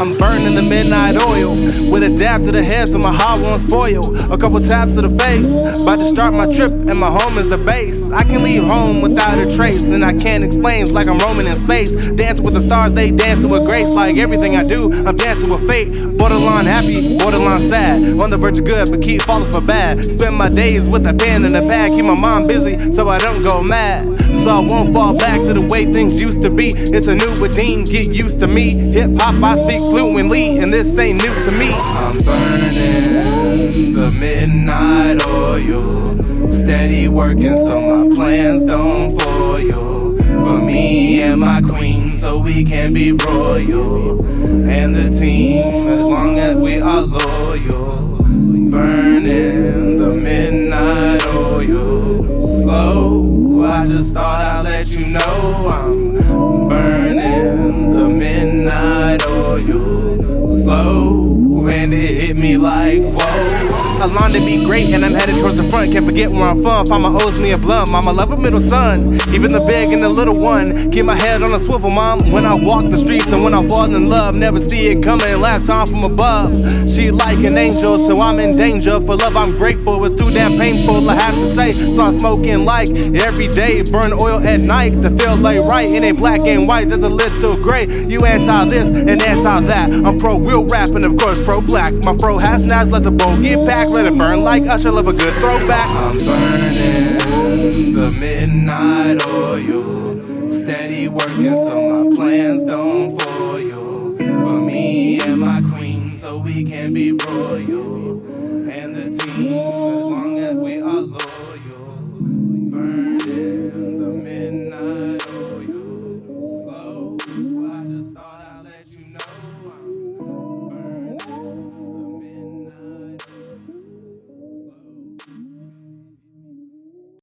I'm burning the midnight oil with a dab to the head so my heart won't spoil. A couple taps to the face, about to start my trip, and my home is the base. I can leave home without a trace, and I can't explain. It's like I'm roaming in space, dancing with the stars, they dancing with grace. Like everything I do, I'm dancing with fate. Borderline happy, borderline sad. On the verge of good, but keep falling for bad. Spend my days with a pen and a pad, keep my mind busy so I don't go mad. I won't fall back to the way things used to be. It's a new routine, get used to me. Hip hop, I speak fluently, and this ain't new to me. I'm burning the midnight oil. Steady working so my plans don't foil. For me and my queen, so we can be royal. And the team, as long as we are loyal. Burning I just thought I'd let you know I'm burning the midnight oil. Slow, and it hit me like whoa. A line to be great, and I'm headed towards the front. Can't forget where I'm from. Mama owes me a blunt. Mama love a middle son, even the big and the little one. Keep my head on a swivel, mom. When I walk the streets and when I fall in love, never see it coming. Last time from above, she like an angel, so I'm in danger. For love, I'm grateful. It's too damn painful, I have to say. So I'm smoking like every day. Burn oil at night to feel like right. It ain't black and white, there's a little gray. You anti this and anti that. I'm pro real rap and of course pro black. My fro has snapped, let the bowl get back. Let it burn like Usher, love a good throwback. I'm burning the midnight oil. Steady working so my plans don't we can be royal. And the team,